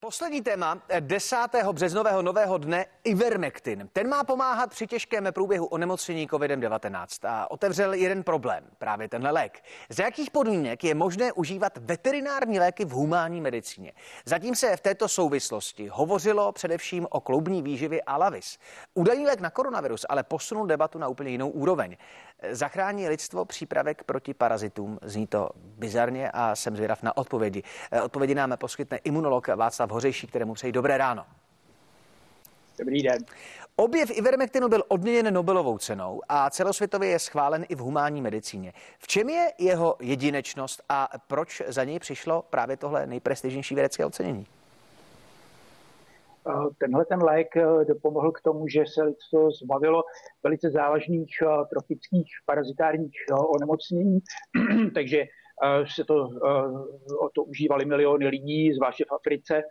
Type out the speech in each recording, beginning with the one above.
Poslední téma 10. březnového nového dne Ivermectin. Ten má pomáhat při těžkém průběhu onemocnění COVID-19 a otevřel jeden problém, právě tenhle lék. Za jakých podmínek je možné užívat veterinární léky v humánní medicíně? Zatím se v této souvislosti hovořilo především o kloubní výživě Alavis. Údajný lék na koronavirus ale posunul debatu na úplně jinou úroveň. Zachrání lidstvo přípravek proti parazitům? Zní to bizarně a jsem zvědav na odpovědi. Odpovědi nám poskytne imunolog Václav Hořejší, kterému přeji dobré ráno. Dobrý den. Objev Ivermectinu byl odměněn Nobelovou cenou a celosvětově je schválen i v humánní medicíně. V čem je jeho jedinečnost a proč za něj přišlo právě tohle nejprestižnější vědecké ocenění? Tenhle ten lék eh, dopomohl k tomu, že se lidstvo zbavilo velice závažných eh, tropických parazitárních eh, onemocnění, takže se to, o to užívali miliony lidí, zvláště v Africe.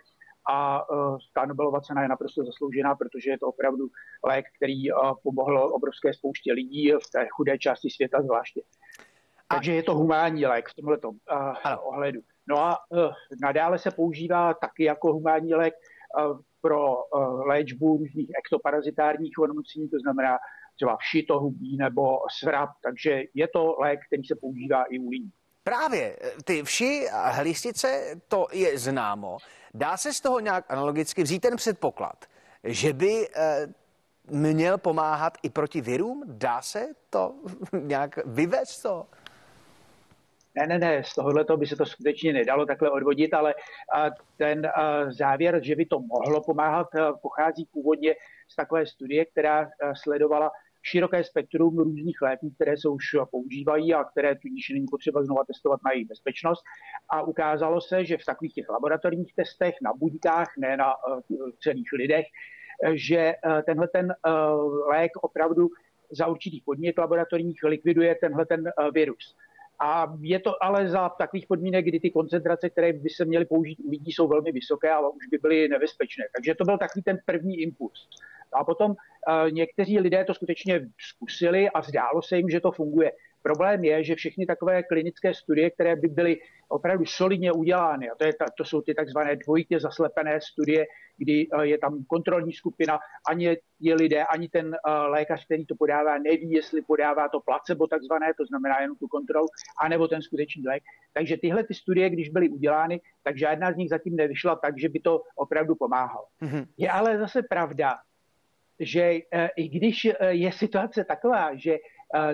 A ta Nobelova cena je naprosto zasloužená, protože je to opravdu lék, který pomohl obrovské spoustě lidí v té chudé části světa zvláště. Takže je to humánní lék v tomhle ohledu. No a nadále se používá taky jako humánní lék pro eh, léčbu různých ektoparazitárních onemocnění, to znamená třeba vši hubí nebo svrap, takže je to lék, který se používá i u lidí. Právě ty vši a hlistice, to je známo. Dá se z toho nějak analogicky vzít ten předpoklad, že by eh, měl pomáhat i proti virům? Dá se to nějak vyvést to? Ne, ne, ne, z tohohle by se to skutečně nedalo takhle odvodit, ale ten závěr, že by to mohlo pomáhat, pochází původně z takové studie, která sledovala široké spektrum různých léků, které se už používají a které tudíž není potřeba znova testovat na jejich bezpečnost. A ukázalo se, že v takových těch laboratorních testech na buňkách, ne na celých lidech, že tenhle ten lék opravdu za určitých podmínek laboratorních likviduje tenhle ten virus. A je to ale za takových podmínek, kdy ty koncentrace, které by se měly použít u lidí, jsou velmi vysoké, ale už by byly nebezpečné. Takže to byl takový ten první impuls. A potom uh, někteří lidé to skutečně zkusili a zdálo se jim, že to funguje. Problém je, že všechny takové klinické studie, které by byly opravdu solidně udělány, a to, je ta, to jsou ty takzvané dvojitě zaslepené studie, kdy eh, je tam kontrolní skupina, ani je lidé, ani ten eh, lékař, který to podává, neví, jestli podává to placebo takzvané, to znamená jenom tu kontrolu, anebo ten skutečný lék. Takže tyhle ty studie, když byly udělány, tak žádná z nich zatím nevyšla tak, že by to opravdu pomáhalo. Mm-hmm. Je ale zase pravda, že eh, i když je situace taková, že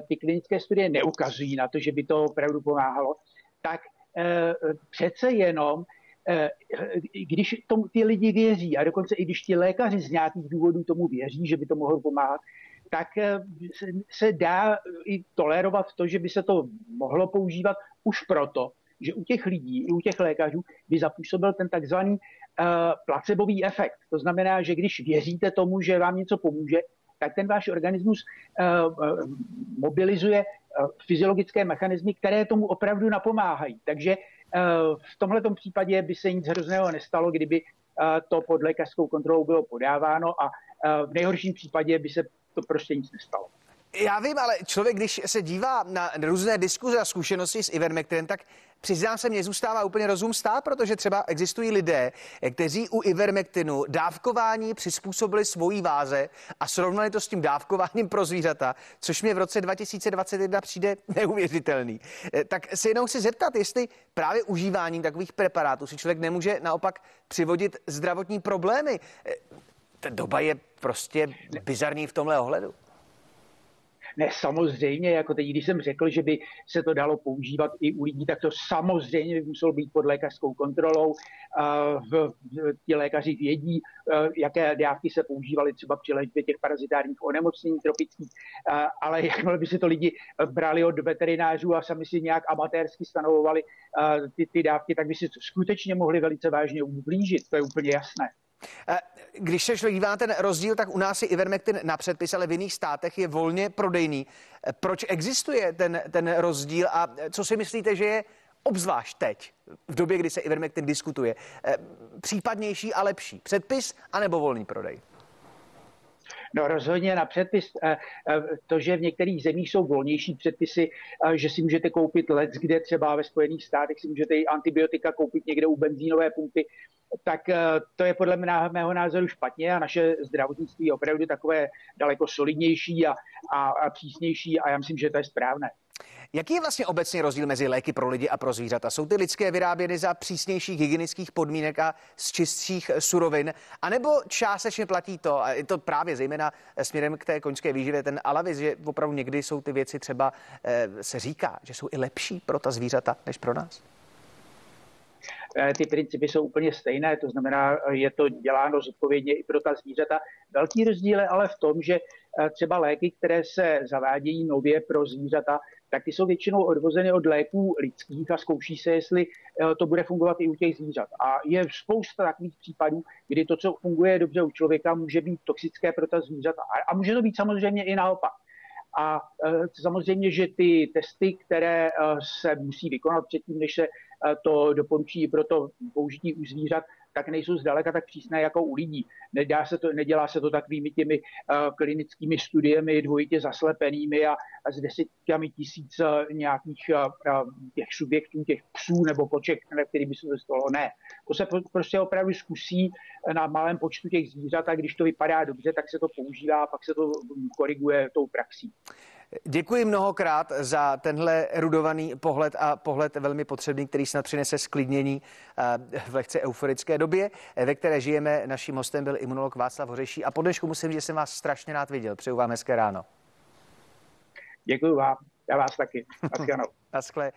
ty klinické studie neukazují na to, že by to opravdu pomáhalo, tak přece jenom Eh, když tomu ty lidi věří a dokonce i když ti lékaři z nějakých důvodů tomu věří, že by to mohlo pomáhat, tak eh, se dá i tolerovat to, že by se to mohlo používat už proto, že u těch lidí, i u těch lékařů by zapůsobil ten takzvaný placebový efekt. To znamená, že když věříte tomu, že vám něco pomůže, tak ten váš organismus uh, mobilizuje uh, fyziologické mechanismy, které tomu opravdu napomáhají. Takže Eh, v tomhle případě by se nic hrozného nestalo, kdyby eh, to pod lékařskou kontrolou bylo podáváno a eh, v nejhorším případě by se to prostě nic nestalo. Já vím, ale člověk, když se dívá na různé diskuze a zkušenosti s Ivermectinem, tak přiznám se, mě zůstává úplně rozum stát, protože třeba existují lidé, kteří u Ivermectinu dávkování přizpůsobili svojí váze a srovnali to s tím dávkováním pro zvířata, což mě v roce 2021 přijde neuvěřitelný. Eh, tak se jenom chci zeptat, jestli právě užívání takových preparátů si člověk nemůže naopak přivodit zdravotní problémy. Eh, ta doba je prostě bizarní v tomhle ohledu. Ne, samozřejmě, jako teď, když jsem řekl, že by se to dalo používat i u lidí, tak to samozřejmě by muselo být pod lékařskou kontrolou. V, ti lékaři vědí, jaké dávky se používaly třeba při léčbě těch parazitárních onemocnění tropických, ale jakmile by se to lidi brali od veterinářů a sami si nějak amatérsky stanovovali ty, ty dávky, tak by si skutečně mohli velice vážně ublížit, to je úplně jasné. Eh, když se na ten rozdíl, tak u nás je Ivermectin na předpis, ale v jiných státech je volně prodejný. Eh, proč existuje ten, ten rozdíl a co si myslíte, že je obzvlášť teď, v době, kdy se Ivermectin diskutuje, eh, případnější a lepší? Předpis anebo volný prodej? No rozhodně na předpis, to, že v některých zemích jsou volnější předpisy, že si můžete koupit let, kde třeba ve Spojených státech si můžete i antibiotika koupit někde u benzínové pumpy, tak eh, to je podle mého názoru špatně a naše zdravotnictví je opravdu takové daleko solidnější a, a, a přísnější a já myslím, že to je správné. Jaký je vlastně obecně rozdíl mezi léky pro lidi a pro zvířata? Jsou ty lidské vyráběny za přísnějších hygienických podmínek a z čistších surovin? A nebo částečně platí to, a je to právě zejména směrem k té koňské výživě, ten alavis, že opravdu někdy jsou ty věci třeba, eh, se říká, že jsou i lepší pro ta zvířata než pro nás? Eh, ty principy jsou úplně stejné, to znamená, je to děláno zodpovědně i pro ta zvířata. Velký rozdíl je ale v tom, že eh, třeba léky, které se zavádějí nově pro zvířata, tak ty jsou většinou odvozeny od léků lidských a zkouší se, jestli eh, to bude fungovat i u těch zvířat. A je spousta takových případů, kdy to, co funguje dobře u člověka, může být toxické pro ta zvířata. A může to být samozřejmě i naopak. A samozřejmě, že ty testy, které se musí vykonat předtím, než se to doporučí pro to použití u zvířat, tak nejsou zdaleka tak přísné jako u lidí. Nedá se to, nedělá se to takovými těmi uh, klinickými studiemi dvojitě zaslepenými a, a s desítkami tisíc uh, nějakých uh, těch subjektů, těch psů nebo koček, na který by se to stalo. Ne. To se prostě opravdu zkusí na malém počtu těch zvířat a když to vypadá dobře, tak se to používá a pak se to koriguje tou praxí. Děkuji mnohokrát za tenhle erudovaný pohled a pohled velmi potřebný, který snad přinese sklidnění eh, v lehce euforické době, ve které žijeme. Naším hostem byl imunolog Václav Hořeší a po dnešku musím že jsem vás strašně rád viděl. Přeju vám hezké ráno. Děkuji vám. Já vás taky. Naschledanou. Naschle.